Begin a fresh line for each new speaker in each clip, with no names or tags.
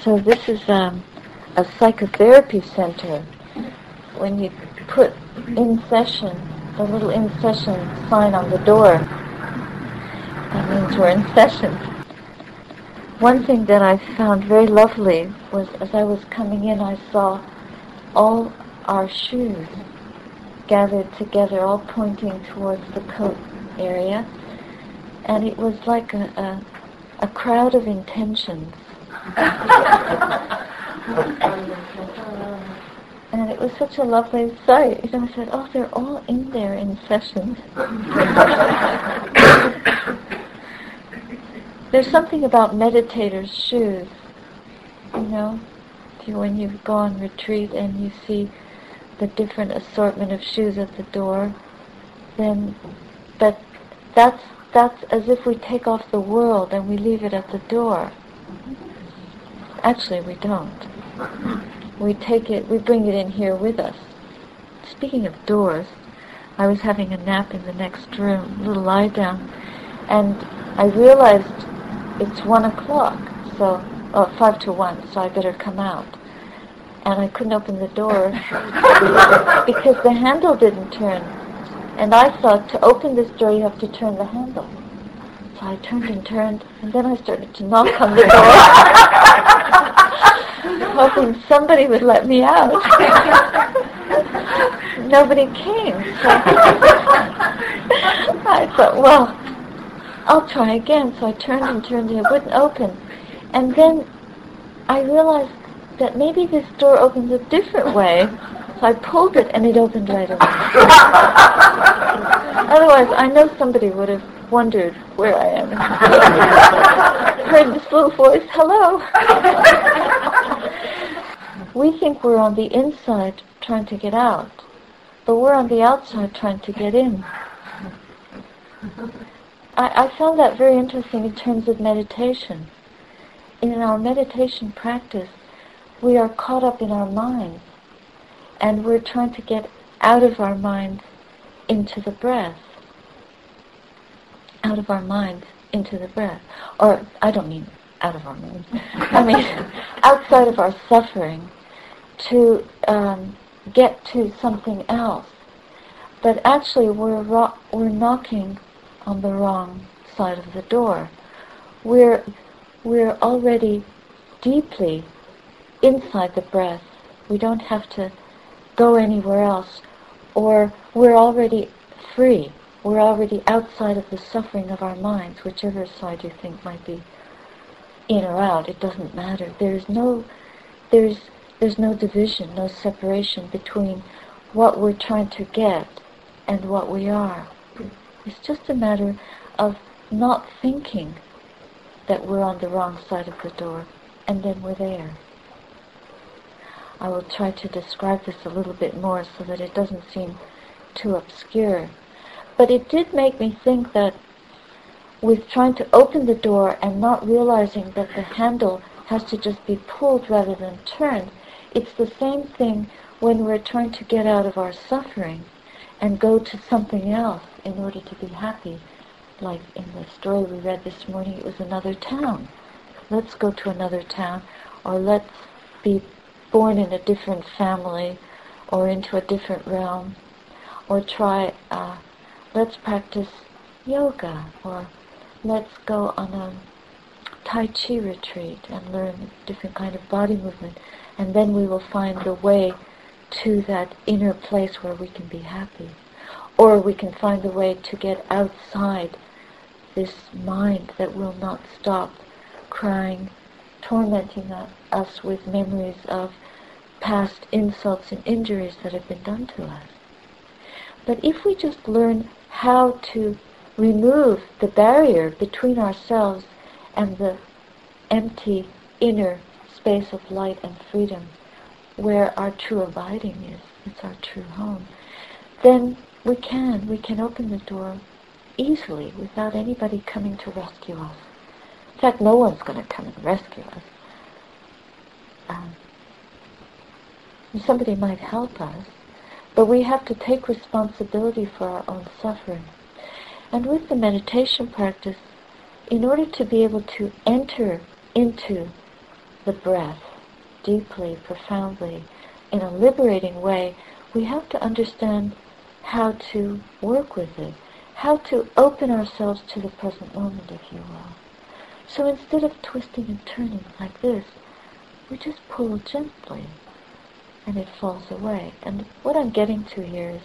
So this is um, a psychotherapy center. When you put in session, the little in session sign on the door, that means we're in session. One thing that I found very lovely was as I was coming in, I saw all our shoes gathered together, all pointing towards the coat area. And it was like a, a, a crowd of intentions. and it was such a lovely sight. Know, I said, oh, they're all in there in session. There's something about meditators' shoes, you know, when you go on retreat and you see the different assortment of shoes at the door, then but that's that's as if we take off the world and we leave it at the door. Actually, we don't. We take it, we bring it in here with us. Speaking of doors, I was having a nap in the next room, a little lie down, and I realized it's one o'clock, so oh, five to one, so I better come out. And I couldn't open the door because the handle didn't turn. And I thought to open this door you have to turn the handle. I turned and turned, and then I started to knock on the door, hoping somebody would let me out. Nobody came. So I thought, well, I'll try again. So I turned and turned and it wouldn't open. And then I realized that maybe this door opens a different way. So I pulled it and it opened right away. Otherwise, I know somebody would have wondered where I am. Heard this little voice, hello. we think we're on the inside trying to get out, but we're on the outside trying to get in. I, I found that very interesting in terms of meditation. In our meditation practice, we are caught up in our minds, and we're trying to get out of our minds into the breath. Out of our mind into the breath. Or, I don't mean out of our mind. I mean outside of our suffering to um, get to something else. But actually, we're, ro- we're knocking on the wrong side of the door. We're, we're already deeply inside the breath. We don't have to go anywhere else. Or we're already free. We're already outside of the suffering of our minds, whichever side you think might be in or out. It doesn't matter. There's no, there's, there's no division, no separation between what we're trying to get and what we are. It's just a matter of not thinking that we're on the wrong side of the door, and then we're there. I will try to describe this a little bit more so that it doesn't seem too obscure. But it did make me think that with trying to open the door and not realizing that the handle has to just be pulled rather than turned, it's the same thing when we're trying to get out of our suffering and go to something else in order to be happy. Like in the story we read this morning, it was another town. Let's go to another town, or let's be born in a different family, or into a different realm, or try, uh, let's practice yoga, or let's go on a Tai Chi retreat and learn a different kind of body movement, and then we will find the way to that inner place where we can be happy. Or we can find the way to get outside this mind that will not stop crying, tormenting us with memories of past insults and injuries that have been done to us. But if we just learn how to remove the barrier between ourselves and the empty inner space of light and freedom where our true abiding is, it's our true home, then we can. We can open the door easily without anybody coming to rescue us. In fact, no one's going to come and rescue us. Um, somebody might help us, but we have to take responsibility for our own suffering. And with the meditation practice, in order to be able to enter into the breath deeply, profoundly, in a liberating way, we have to understand how to work with it, how to open ourselves to the present moment, if you will. So instead of twisting and turning like this, we just pull gently and it falls away. And what I'm getting to here is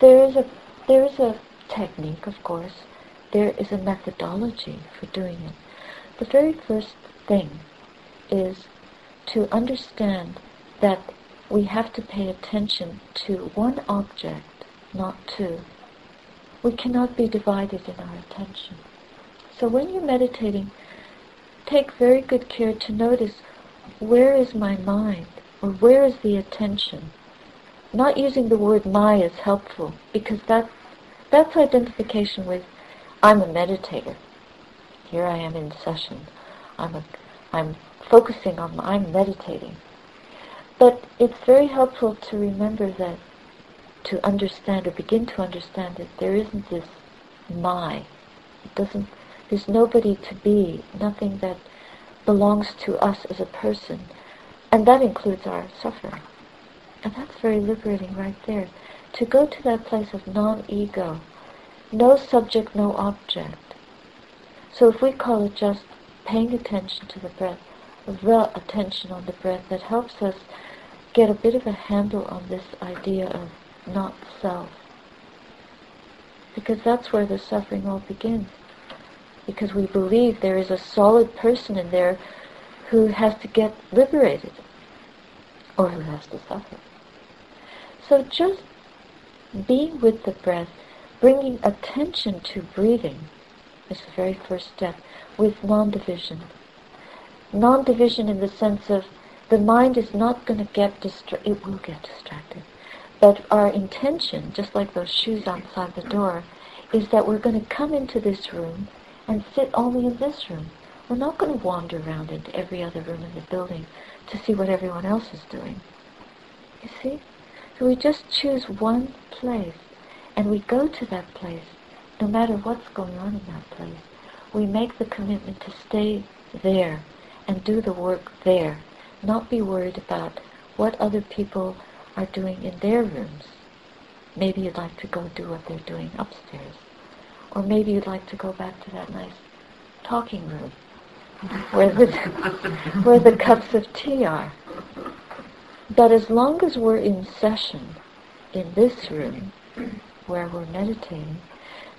there is a there is a technique, of course. There is a methodology for doing it. The very first thing is to understand that we have to pay attention to one object, not two. We cannot be divided in our attention. So when you're meditating, take very good care to notice where is my mind or where is the attention. Not using the word my is helpful because that, that's identification with I'm a meditator. Here I am in session. I'm, a, I'm focusing on, I'm meditating. But it's very helpful to remember that, to understand or begin to understand that there isn't this my. It doesn't, there's nobody to be, nothing that belongs to us as a person. And that includes our suffering. And that's very liberating right there. To go to that place of non-ego, no subject, no object. So if we call it just paying attention to the breath, the attention on the breath that helps us get a bit of a handle on this idea of not self. Because that's where the suffering all begins. Because we believe there is a solid person in there who has to get liberated or who has to suffer. So just being with the breath, bringing attention to breathing is the very first step with non-division. Non-division in the sense of the mind is not going to get distracted. It will get distracted. But our intention, just like those shoes outside the door, is that we're going to come into this room and sit only in this room. We're not going to wander around into every other room in the building to see what everyone else is doing. You see? So we just choose one place and we go to that place no matter what's going on in that place. We make the commitment to stay there and do the work there not be worried about what other people are doing in their rooms. Maybe you'd like to go do what they're doing upstairs. Or maybe you'd like to go back to that nice talking room where the, where the cups of tea are. But as long as we're in session in this room where we're meditating,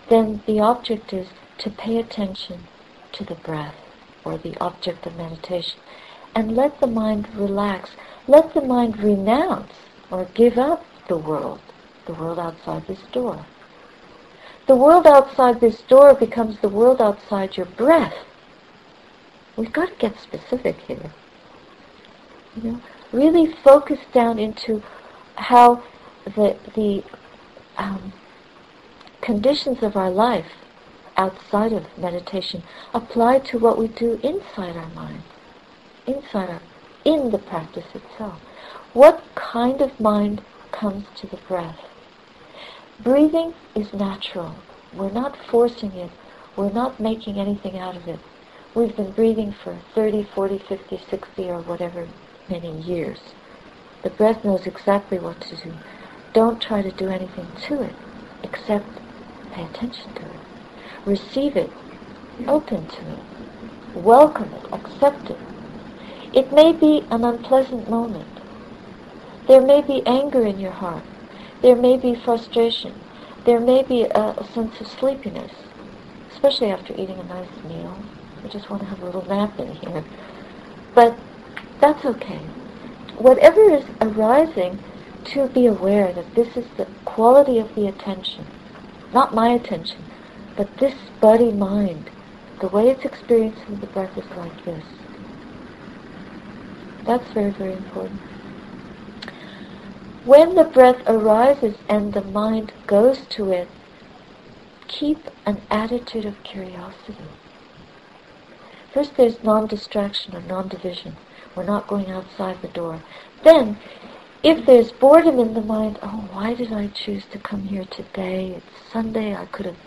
then the object is to pay attention to the breath or the object of meditation and let the mind relax. Let the mind renounce or give up the world, the world outside this door. The world outside this door becomes the world outside your breath. We've got to get specific here. You know, really focus down into how the the um, conditions of our life outside of meditation apply to what we do inside our mind inside our, in the practice itself. What kind of mind comes to the breath? Breathing is natural. We're not forcing it. We're not making anything out of it. We've been breathing for 30, 40, 50, 60, or whatever many years. The breath knows exactly what to do. Don't try to do anything to it, except pay attention to it. Receive it, open to it, welcome it, accept it, it may be an unpleasant moment. There may be anger in your heart. There may be frustration. There may be a, a sense of sleepiness, especially after eating a nice meal. You just want to have a little nap in here. But that's okay. Whatever is arising, to be aware that this is the quality of the attention. Not my attention, but this body-mind. The way it's experiencing the breath is like this. That's very, very important. When the breath arises and the mind goes to it, keep an attitude of curiosity. First there's non-distraction or non-division. We're not going outside the door. Then, if there's boredom in the mind, oh, why did I choose to come here today? It's Sunday, I could have...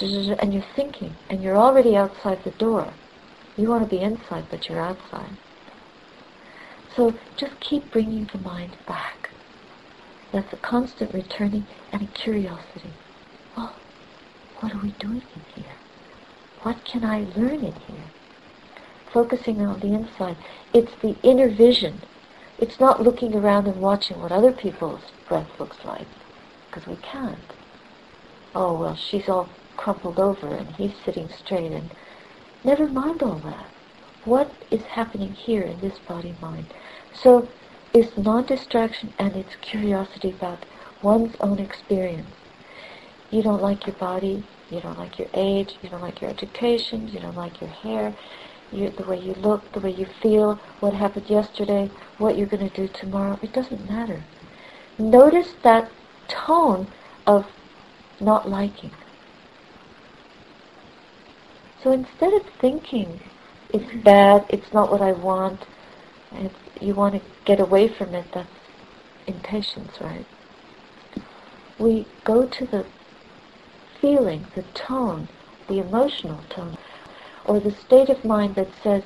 And you're thinking, and you're already outside the door. You want to be inside, but you're outside. So just keep bringing the mind back. That's a constant returning and a curiosity. Well, what are we doing in here? What can I learn in here? Focusing on the inside. It's the inner vision. It's not looking around and watching what other people's breath looks like, because we can't. Oh, well, she's all crumpled over and he's sitting straight and never mind all that. What is happening here in this body-mind? So it's non-distraction and it's curiosity about one's own experience. You don't like your body, you don't like your age, you don't like your education, you don't like your hair, you, the way you look, the way you feel, what happened yesterday, what you're going to do tomorrow. It doesn't matter. Notice that tone of not liking. So instead of thinking it's mm-hmm. bad, it's not what I want, it's, you want to get away from it, that's impatience, right? We go to the feeling, the tone, the emotional tone, or the state of mind that says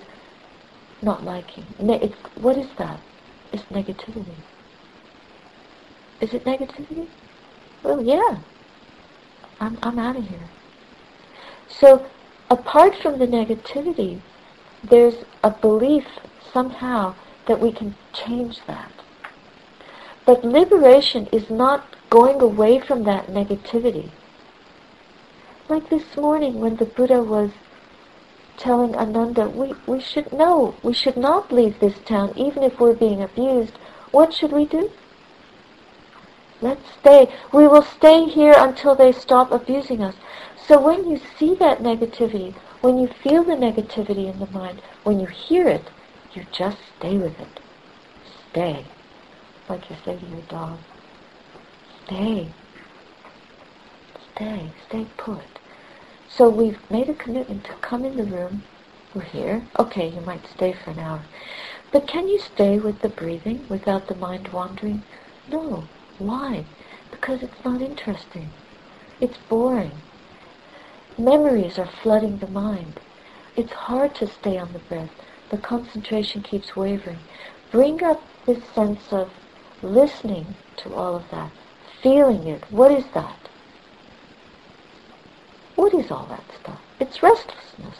not liking. Ne- what is that? It's negativity. Is it negativity? Well, yeah. I'm, I'm out of here. So, apart from the negativity, there's a belief somehow that we can change that. But liberation is not going away from that negativity. Like this morning when the Buddha was telling Ananda, we, we should know, we should not leave this town even if we're being abused. What should we do? Let's stay. We will stay here until they stop abusing us. So when you see that negativity, when you feel the negativity in the mind, when you hear it, you just stay with it. Stay. Like you say to your dog. Stay. Stay. Stay put. So we've made a commitment to come in the room. We're here. Okay, you might stay for an hour. But can you stay with the breathing without the mind wandering? No. Why? Because it's not interesting. It's boring. Memories are flooding the mind. It's hard to stay on the breath. The concentration keeps wavering. Bring up this sense of listening to all of that, feeling it. What is that? What is all that stuff? It's restlessness,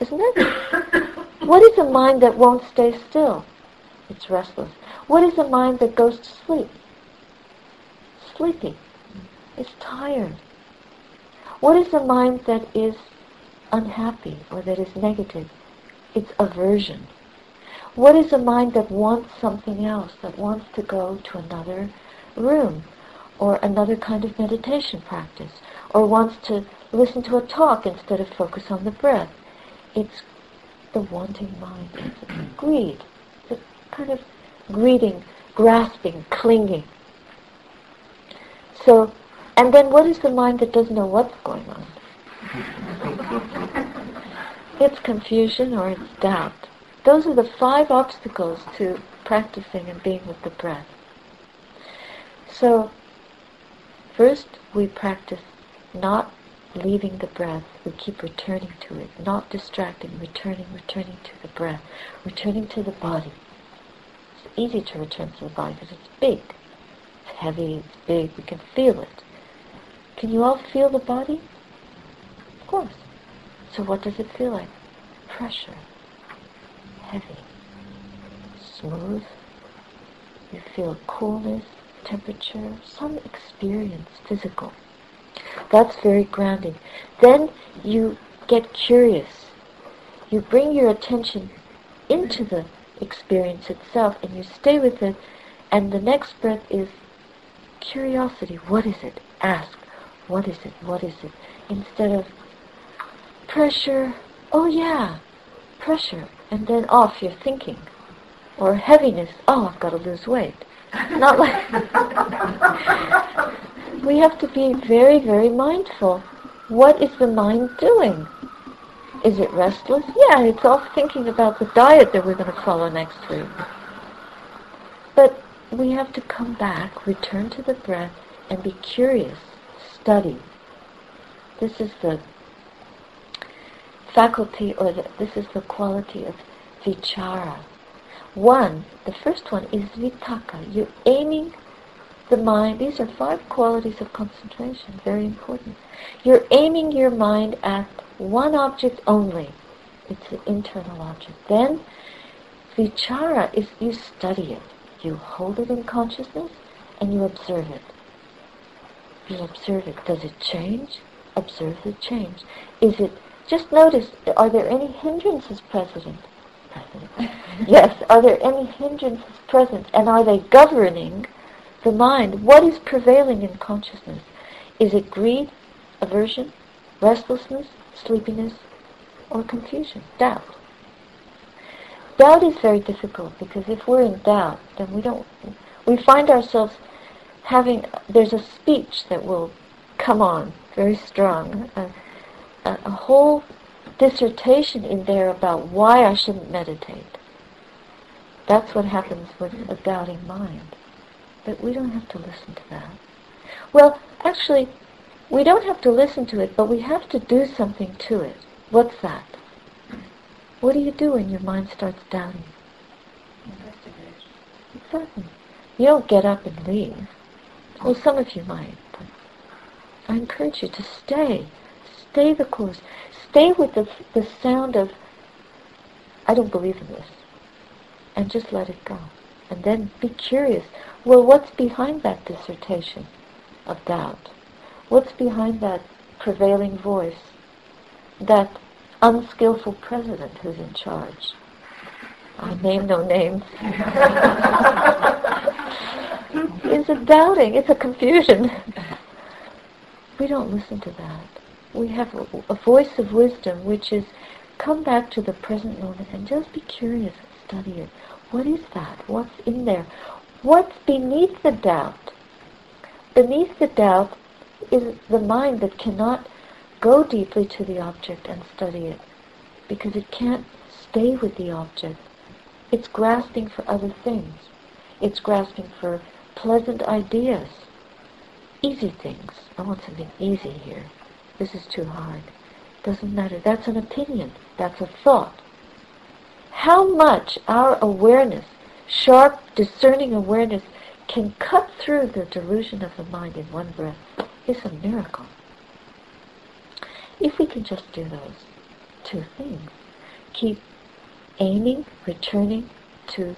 isn't it? what is a mind that won't stay still? It's restless. What is a mind that goes to sleep? Sleepy. It's tired. What is a mind that is unhappy or that is negative? It's aversion. What is a mind that wants something else, that wants to go to another room or another kind of meditation practice or wants to listen to a talk instead of focus on the breath. It's the wanting mind. It's greed. It's kind of greeting, grasping, clinging. So, and then what is the mind that doesn't know what's going on? it's confusion or it's doubt. Those are the five obstacles to practicing and being with the breath. So, first we practice not leaving the breath, we keep returning to it, not distracting, returning, returning to the breath, returning to the body. It's easy to return to the body because it's big. It's heavy, it's big, we can feel it. Can you all feel the body? Of course. So what does it feel like? Pressure. Heavy. Smooth. You feel coolness, temperature, some experience, physical. That's very grounding. Then you get curious. You bring your attention into the experience itself and you stay with it and the next breath is curiosity. What is it? Ask. What is it? What is it? Instead of pressure. Oh yeah, pressure. And then off you're thinking. Or heaviness. Oh, I've got to lose weight. Not like we have to be very, very mindful. What is the mind doing? Is it restless? Yeah, it's off thinking about the diet that we're going to follow next week. But we have to come back, return to the breath, and be curious, study. This is the faculty, or the, this is the quality of vichara. One, the first one is vitaka. You're aiming the mind. These are five qualities of concentration, very important. You're aiming your mind at one object only. It's an internal object. Then, vichara is you study it. You hold it in consciousness and you observe it. You observe it. Does it change? Observe the change. Is it, just notice, are there any hindrances present? yes, are there any hindrances present? And are they governing the mind? What is prevailing in consciousness? Is it greed, aversion, restlessness, sleepiness, or confusion, doubt? Doubt is very difficult because if we're in doubt, then we don't, we find ourselves having, there's a speech that will come on very strong, a, a, a whole dissertation in there about why I shouldn't meditate. That's what happens with a doubting mind. But we don't have to listen to that. Well, actually, we don't have to listen to it, but we have to do something to it. What's that? What do you do when your mind starts doubting? Exactly. You don't get up and leave. Well, some of you might. I encourage you to stay. Stay the course. Stay with the, the sound of, I don't believe in this. And just let it go. And then be curious. Well, what's behind that dissertation of doubt? What's behind that prevailing voice? That unskillful president who's in charge? I name no names. it's a doubting. It's a confusion. we don't listen to that. We have a, a, voice of wisdom which is come back to the present moment and just be curious and study it. What is that? What's in there? What's beneath the doubt? Beneath the doubt is the mind that cannot go deeply to the object and study it because it can't stay with the object. It's grasping for other things. It's grasping for pleasant ideas, easy things. I want something easy here. This is too hard. Doesn't matter. That's an opinion. That's a thought. How much our awareness, sharp, discerning awareness, can cut through the delusion of the mind in one breath is a miracle. If we can just do those two things, keep aiming, returning to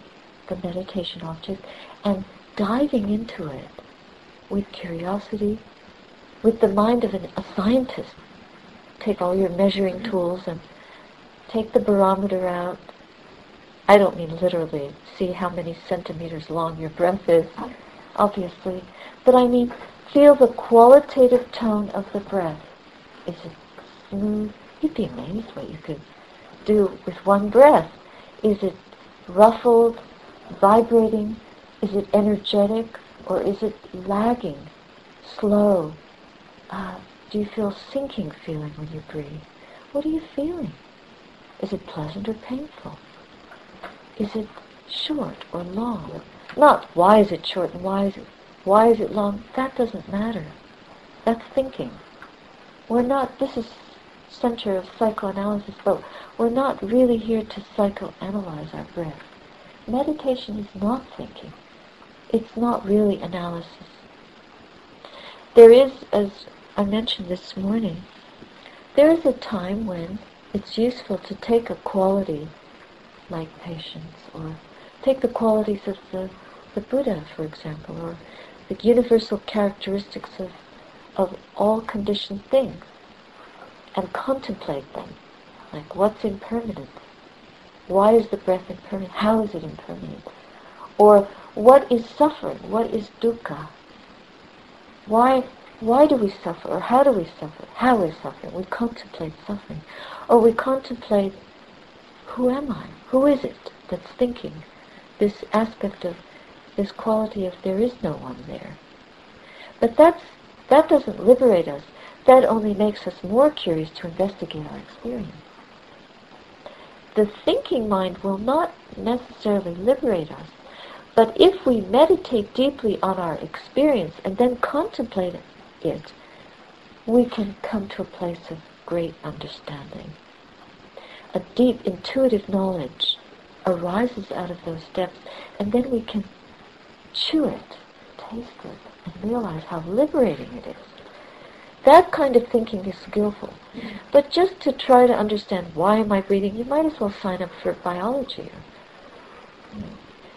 the meditation object, and diving into it with curiosity, with the mind of an, a scientist. Take all your measuring tools and take the barometer out. I don't mean literally see how many centimeters long your breath is, obviously, but I mean feel the qualitative tone of the breath. Is it smooth? You'd be amazed what you could do with one breath. Is it ruffled, vibrating, is it energetic or is it lagging, slow? Uh, do you feel sinking feeling when you breathe? What are you feeling? Is it pleasant or painful? Is it short or long? Not why is it short and why is it why is it long? That doesn't matter. That's thinking. We're not this is center of psychoanalysis, but we're not really here to psychoanalyze our breath. Meditation is not thinking it's not really analysis. There is, as I mentioned this morning, there is a time when it's useful to take a quality like patience or take the qualities of the, the Buddha, for example, or the universal characteristics of, of all conditioned things and contemplate them. Like what's impermanent? Why is the breath impermanent? How is it impermanent? Or what is suffering? What is dukkha? Why, why do we suffer? Or how do we suffer? How is suffering? We contemplate suffering. Or we contemplate, who am I? Who is it that's thinking? This aspect of, this quality of there is no one there. But that's, that doesn't liberate us. That only makes us more curious to investigate our experience. The thinking mind will not necessarily liberate us, but if we meditate deeply on our experience and then contemplate it, we can come to a place of great understanding, a deep intuitive knowledge arises out of those depths, and then we can chew it, taste it, and realize how liberating it is. That kind of thinking is skillful. But just to try to understand why am I breathing, you might as well sign up for biology.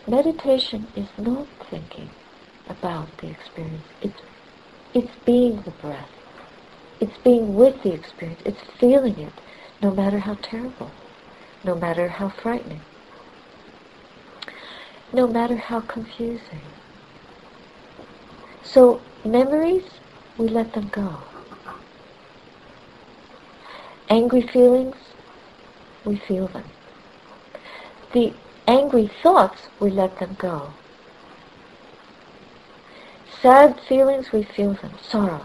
Meditation is not thinking about the experience. It's, it's being the breath. It's being with the experience. It's feeling it, no matter how terrible, no matter how frightening, no matter how confusing. So memories, we let them go. Angry feelings, we feel them. The angry thoughts, we let them go. Sad feelings, we feel them. Sorrow.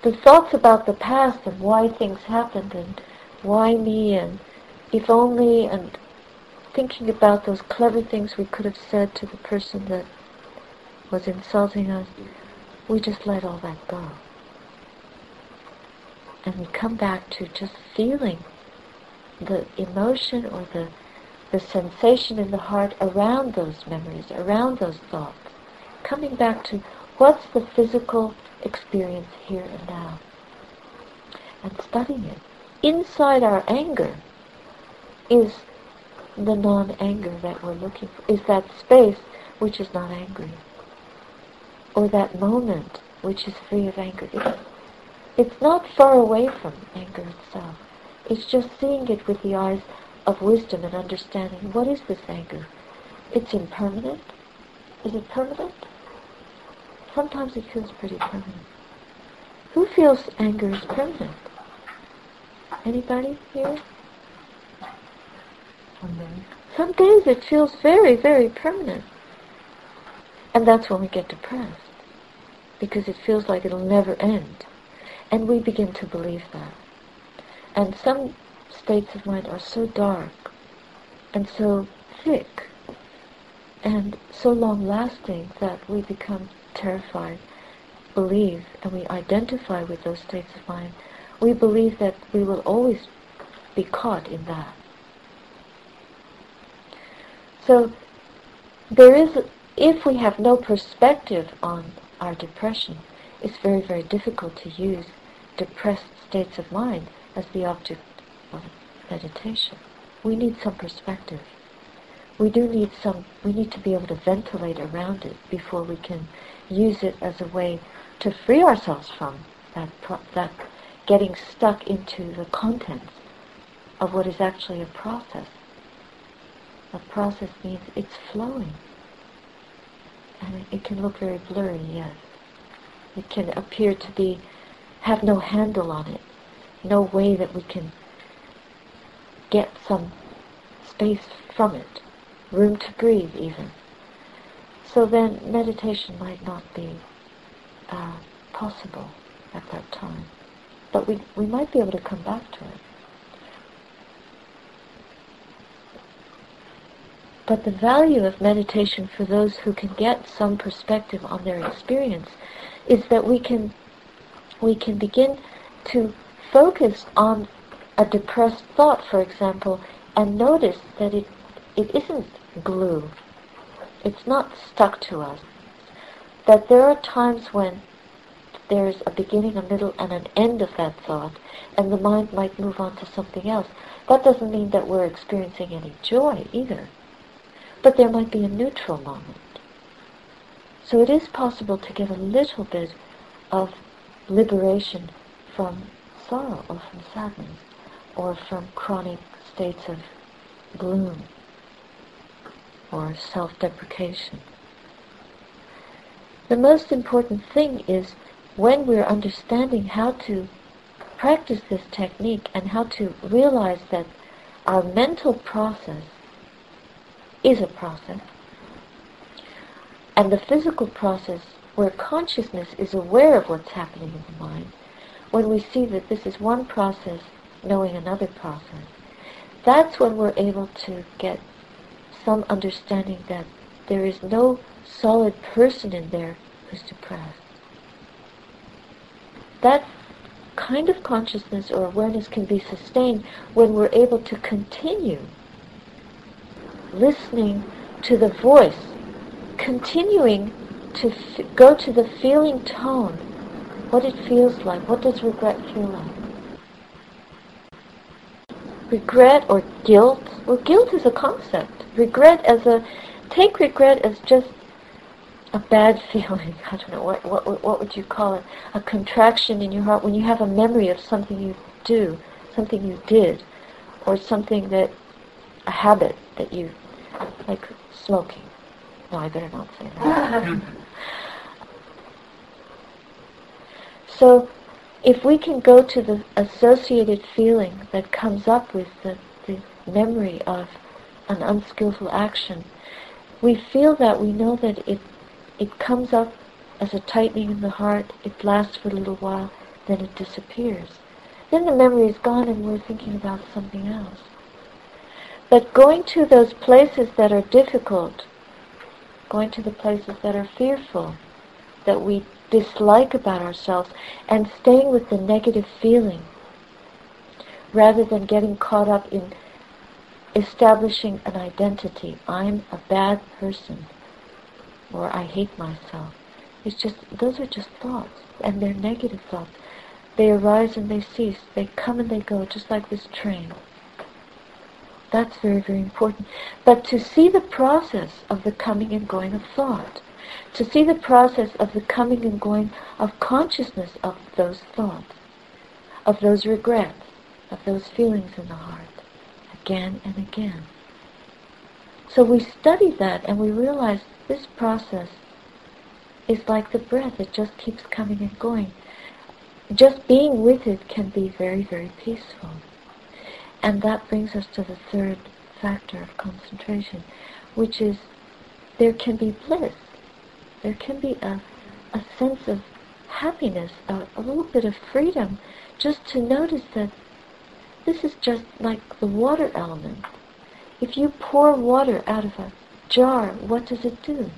The thoughts about the past and why things happened and why me and if only and thinking about those clever things we could have said to the person that was insulting us, we just let all that go and we come back to just feeling the emotion or the the sensation in the heart around those memories, around those thoughts. Coming back to what's the physical experience here and now. And studying it. Inside our anger is the non-anger that we're looking for, is that space which is not angry. Or that moment which is free of anger. It's it's not far away from anger itself. It's just seeing it with the eyes of wisdom and understanding. What is this anger? It's impermanent. Is it permanent? Sometimes it feels pretty permanent. Who feels anger is permanent? Anybody here?
Some days.
It feels very, very permanent. And that's when we get depressed. Because it feels like it'll never end. And we begin to believe that. And some states of mind are so dark and so thick and so long lasting that we become terrified, believe, and we identify with those states of mind. We believe that we will always be caught in that. So there is, if we have no perspective on our depression, it's very, very difficult to use depressed states of mind as the object of meditation. We need some perspective. We do need some, we need to be able to ventilate around it before we can use it as a way to free ourselves from that, that getting stuck into the contents of what is actually a process. A process means it's flowing. And it can look very blurry, yes. It can appear to be have no handle on it, no way that we can get some space from it, room to breathe even. So then meditation might not be uh, possible at that time. But we, we might be able to come back to it. But the value of meditation for those who can get some perspective on their experience is that we can we can begin to focus on a depressed thought, for example, and notice that it, it isn't glue. It's not stuck to us. That there are times when there's a beginning, a middle, and an end of that thought, and the mind might move on to something else. That doesn't mean that we're experiencing any joy either. But there might be a neutral moment. So it is possible to get a little bit of liberation from sorrow or from sadness or from chronic states of gloom or self-deprecation. The most important thing is when we're understanding how to practice this technique and how to realize that our mental process is a process and the physical process where consciousness is aware of what's happening in the mind, when we see that this is one process knowing another process, that's when we're able to get some understanding that there is no solid person in there who's depressed. That kind of consciousness or awareness can be sustained when we're able to continue listening to the voice, continuing to f- go to the feeling tone, what it feels like. What does regret feel like? Regret or guilt? Well, guilt is a concept. Regret as a, take regret as just a bad feeling. I don't know, what, what, what would you call it? A contraction in your heart when you have a memory of something you do, something you did, or something that, a habit that you, like smoking. No, I better not say that. so, if we can go to the associated feeling that comes up with the, the memory of an unskillful action, we feel that, we know that it, it comes up as a tightening in the heart, it lasts for a little while, then it disappears. Then the memory is gone and we're thinking about something else. But going to those places that are difficult, going to the places that are fearful, that we dislike about ourselves, and staying with the negative feeling, rather than getting caught up in establishing an identity. I'm a bad person, or I hate myself. It's just, those are just thoughts, and they're negative thoughts. They arise and they cease. They come and they go, just like this train. That's very, very important. But to see the process of the coming and going of thought, to see the process of the coming and going of consciousness of those thoughts, of those regrets, of those feelings in the heart, again and again. So we study that and we realize this process is like the breath. It just keeps coming and going. Just being with it can be very, very peaceful. And that brings us to the third factor of concentration, which is there can be bliss. There can be a, a sense of happiness, a, a little bit of freedom, just to notice that this is just like the water element. If you pour water out of a jar, what does it do?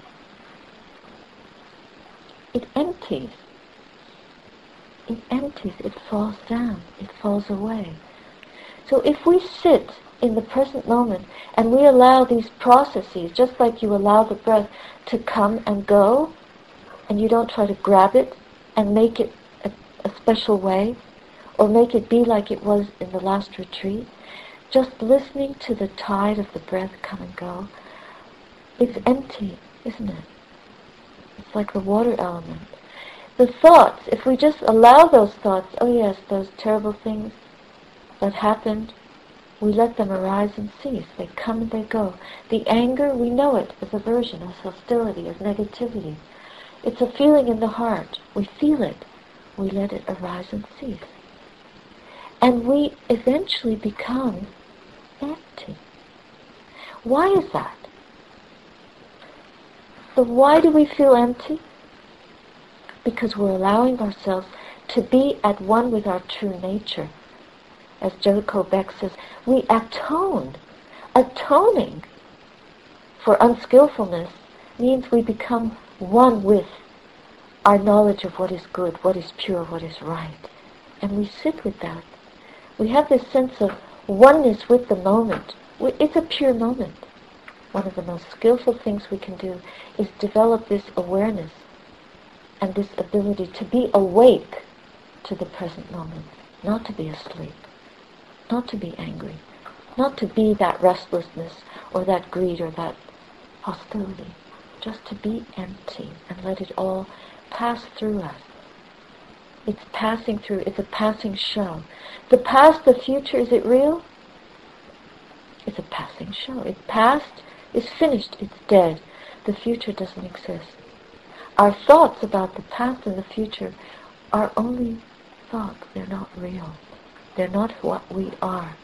It empties. It empties, it falls down, it falls away. So if we sit in the present moment and we allow these processes, just like you allow the breath to come and go, and you don't try to grab it and make it a, a special way, or make it be like it was in the last retreat, just listening to the tide of the breath come and go, it's empty, isn't it? It's like the water element. The thoughts, if we just allow those thoughts, oh yes, those terrible things, that happened, we let them arise and cease. They come and they go. The anger, we know it as aversion, as hostility, as negativity. It's a feeling in the heart. We feel it. We let it arise and cease. And we eventually become empty. Why is that? So why do we feel empty? Because we're allowing ourselves to be at one with our true nature as Joko Beck says, we atone. Atoning for unskillfulness means we become one with our knowledge of what is good, what is pure, what is right. And we sit with that. We have this sense of oneness with the moment. It's a pure moment. One of the most skillful things we can do is develop this awareness and this ability to be awake to the present moment, not to be asleep not to be angry, not to be that restlessness or that greed or that hostility, just to be empty and let it all pass through us. It's passing through, it's a passing show. The past, the future, is it real? It's a passing show. It's past, it's finished, it's dead. The future doesn't exist. Our thoughts about the past and the future are only thoughts, they're not real. They're not what we are.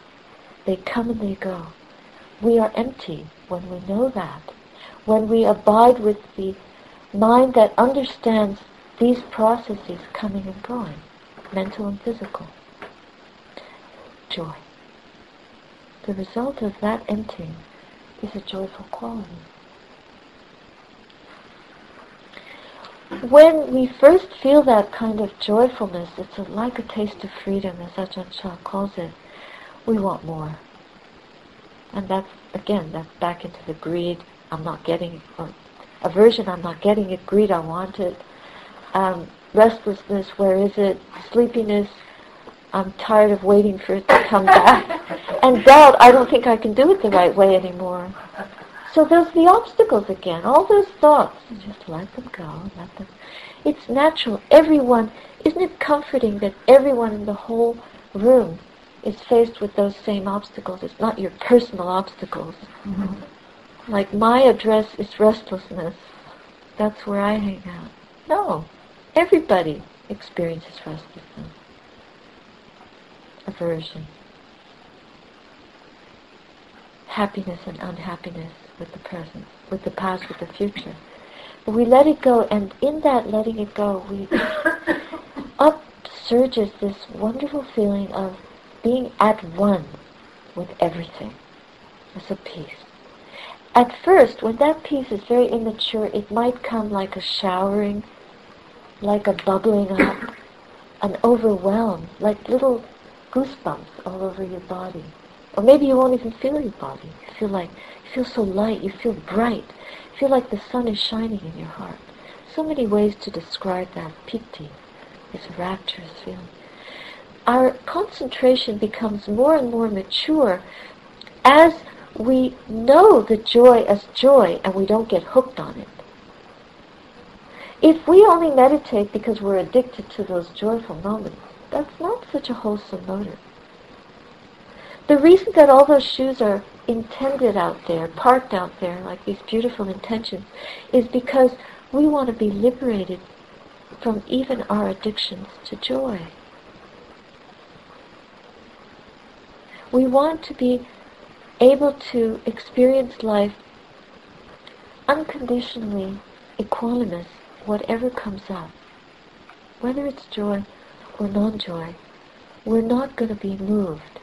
They come and they go. We are empty when we know that. When we abide with the mind that understands these processes coming and going, mental and physical. Joy. The result of that emptying is a joyful quality. when we first feel that kind of joyfulness, it's a, like a taste of freedom, as Ajahn Chah calls it, we want more. And that's again, that's back into the greed, I'm not getting aversion, I'm not getting it, greed, I want it, um, restlessness, where is it, sleepiness, I'm tired of waiting for it to come back, and doubt, I don't think I can do it the right way anymore. So there's the obstacles again, all those thoughts, just let them go, let them, it's natural, everyone, isn't it comforting that everyone in the whole room is faced with those same obstacles. It's not your personal obstacles. Mm-hmm. Like my address is restlessness. That's where I hang out. No. Everybody experiences restlessness. Aversion. Happiness and unhappiness with the present, with the past, with the future. But we let it go, and in that letting it go, we up surges this wonderful feeling of being at one with everything. It's a peace. At first, when that peace is very immature, it might come like a showering, like a bubbling up, an overwhelm, like little goosebumps all over your body. Or maybe you won't even feel your body. You feel like you feel so light, you feel bright, you feel like the sun is shining in your heart. So many ways to describe that piti, this rapturous feeling our concentration becomes more and more mature as we know the joy as joy and we don't get hooked on it. If we only meditate because we're addicted to those joyful moments, that's not such a wholesome motive. The reason that all those shoes are intended out there, parked out there, like these beautiful intentions, is because we want to be liberated from even our addictions to joy. We want to be able to experience life unconditionally equanimous, whatever comes up. Whether it's joy or non-joy, we're not going to be moved.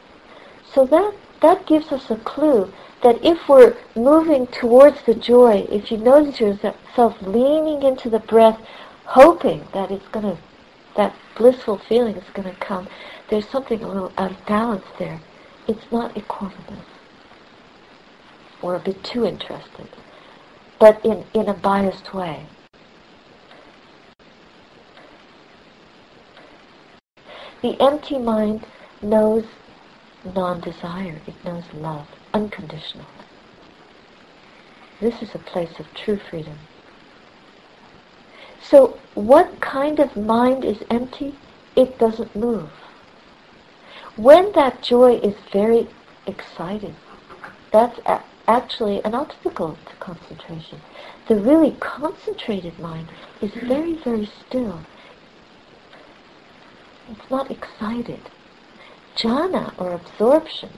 So that, that gives us a clue that if we're moving towards the joy, if you notice yourself leaning into the breath, hoping that it's going to, that blissful feeling is going to come, there's something a little out of balance there it's not equanimous or a bit too interested, but in, in a biased way. The empty mind knows non-desire. It knows love, unconditional. This is a place of true freedom. So what kind of mind is empty? It doesn't move. When that joy is very exciting, that's a- actually an obstacle to concentration. The really concentrated mind is very, very still. It's not excited. Jhana, or absorption,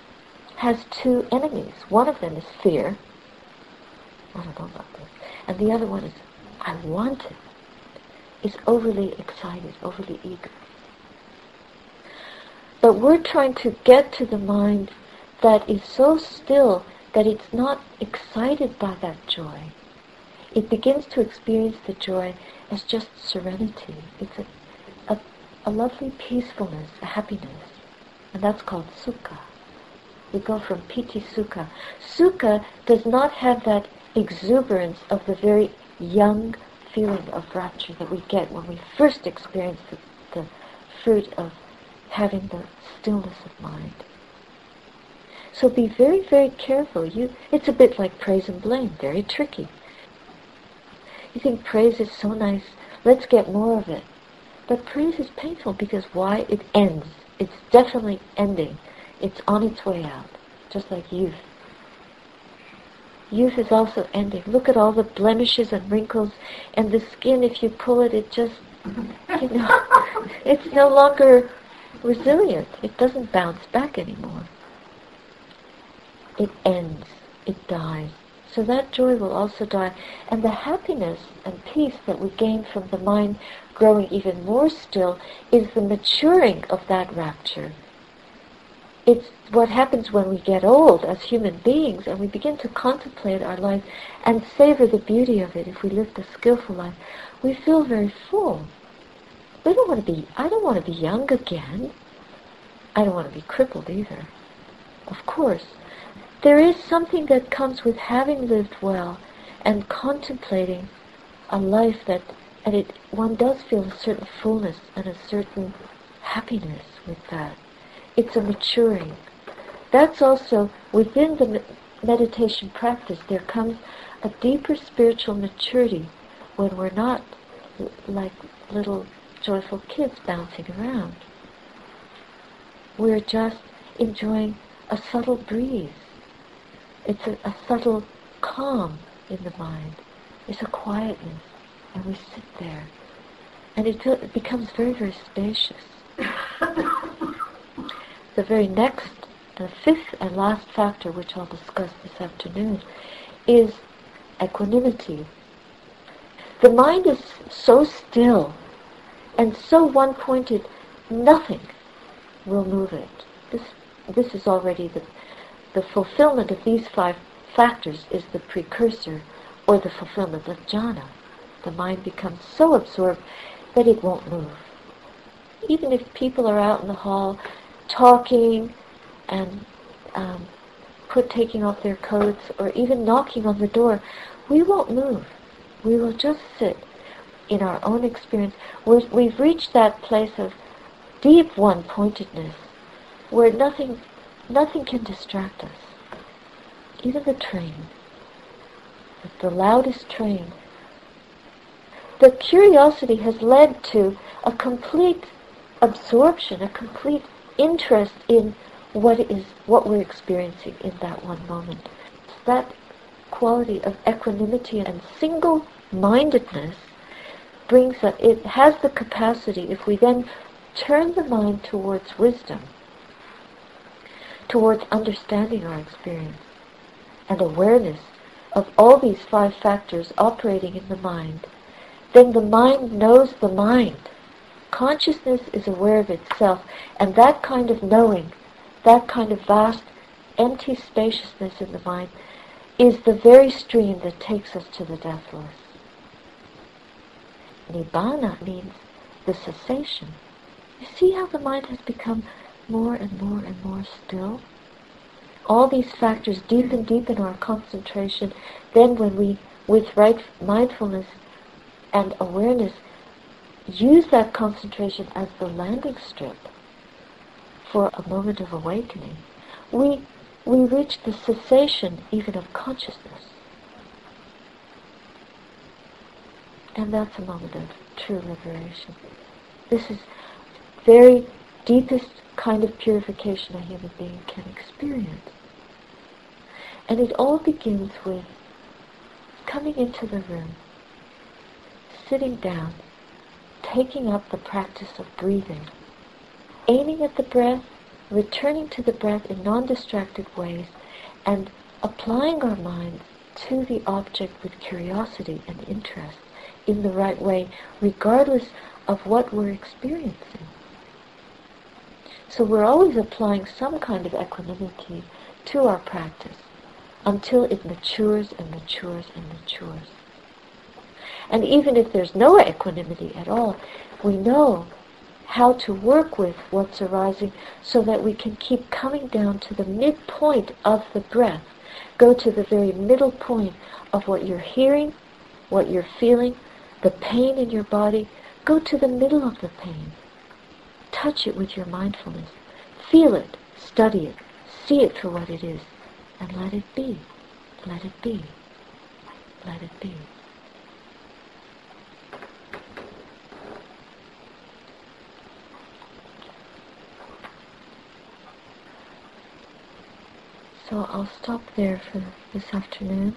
has two enemies. One of them is fear. I don't know about this. And the other one is, I want it. it. Is overly excited, overly eager. But we're trying to get to the mind that is so still that it's not excited by that joy. It begins to experience the joy as just serenity. It's a, a, lovely peacefulness, a happiness. And that's called sukha. We go from piti sukha. Sukha does not have that exuberance of the very young feeling of rapture that we get when we first experience the, the fruit of having the stillness of mind. So be very, very careful. You, it's a bit like praise and blame, very tricky. You think praise is so nice, let's get more of it. But praise is painful because why? It ends. It's definitely ending. It's on its way out, just like youth. Youth is also ending. Look at all the blemishes and wrinkles, and the skin, if you pull it, it just, you know, it's no longer resilient. It doesn't bounce back anymore. It ends. It dies. So that joy will also die. And the happiness and peace that we gain from the mind growing even more still is the maturing of that rapture. It's what happens when we get old as human beings and we begin to contemplate our life and savor the beauty of it if we live a skillful life. We feel very full. We don't want to be, I don't want to be young again. I don't want to be crippled either. Of course. There is something that comes with having lived well and contemplating a life that, and it, one does feel a certain fullness and a certain happiness with that. It's a maturing. That's also within the meditation practice, there comes a deeper spiritual maturity when we're not like little joyful kids bouncing around. We're just enjoying a subtle breeze. It's a, a subtle calm in the mind. It's a quietness. And we sit there. And it, it becomes very, very spacious. the very next, the fifth and last factor, which I'll discuss this afternoon, is equanimity. The mind is so still and so one-pointed, nothing will move it. This, this is already the, the fulfillment of these five factors is the precursor or the fulfillment of jhana. The mind becomes so absorbed that it won't move. Even if people are out in the hall talking and um, put taking off their coats or even knocking on the door, we won't move. We will just sit in our own experience. we we've reached that place of deep one-pointedness where nothing, nothing can distract us. Even the train, the loudest train. The curiosity has led to a complete absorption, a complete interest in what is what we're experiencing in that one moment. That quality of equanimity and single-mindedness brings a, it has the capacity if we then turn the mind towards wisdom, towards understanding our experience and awareness of all these five factors operating in the mind, then the mind knows the mind. Consciousness is aware of itself, and that kind of knowing, that kind of vast, empty spaciousness in the mind is the very stream that takes us to the deathless. Nibbana means the cessation. You see how the mind has become more and more and more still? All these factors deepen, deepen our concentration. Then when we, with right mindfulness and awareness, use that concentration as the landing strip for a moment of awakening, we we reach the cessation even of consciousness. And that's a moment of true liberation. This is very deepest kind of purification a human being can experience. And it all begins with coming into the room, sitting down, taking up the practice of breathing, aiming at the breath, returning to the breath in non-distracted ways and applying our minds to the object with curiosity and interest in the right way, regardless of what we're experiencing. So we're always applying some kind of equanimity to our practice until it matures and matures and matures. And even if there's no equanimity at all, we know how to work with what's arising so that we can keep coming down to the midpoint of the breath. Go to the very middle point of what you're hearing, what you're feeling, the pain in your body. Go to the middle of the pain. Touch it with your mindfulness. Feel it, study it, see it for what it is, and let it be. Let it be. Let it be. So I'll stop there for this afternoon.